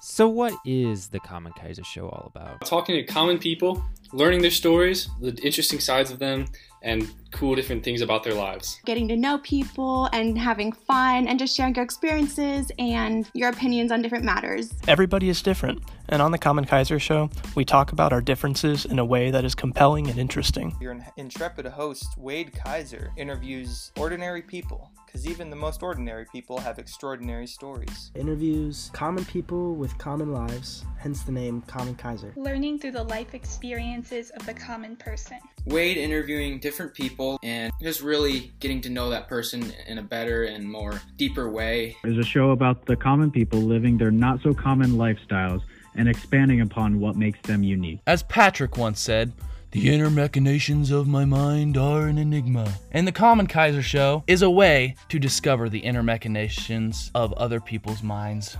So, what is the Common Kaiser Show all about? Talking to common people, learning their stories, the interesting sides of them, and cool different things about their lives. Getting to know people and having fun and just sharing your experiences and your opinions on different matters. Everybody is different, and on the Common Kaiser Show, we talk about our differences in a way that is compelling and interesting. Your intrepid host, Wade Kaiser, interviews ordinary people, because even the most ordinary people have extraordinary stories. Interviews common people with common lives, hence the name Common Kaiser. Learning through the life experiences of the common person. Wade interviewing different people and just really getting to know that person in a better and more deeper way. It's a show about the common people living their not so common lifestyles and expanding upon what makes them unique. As Patrick once said, the inner machinations of my mind are an enigma. And the Common Kaiser Show is a way to discover the inner machinations of other people's minds.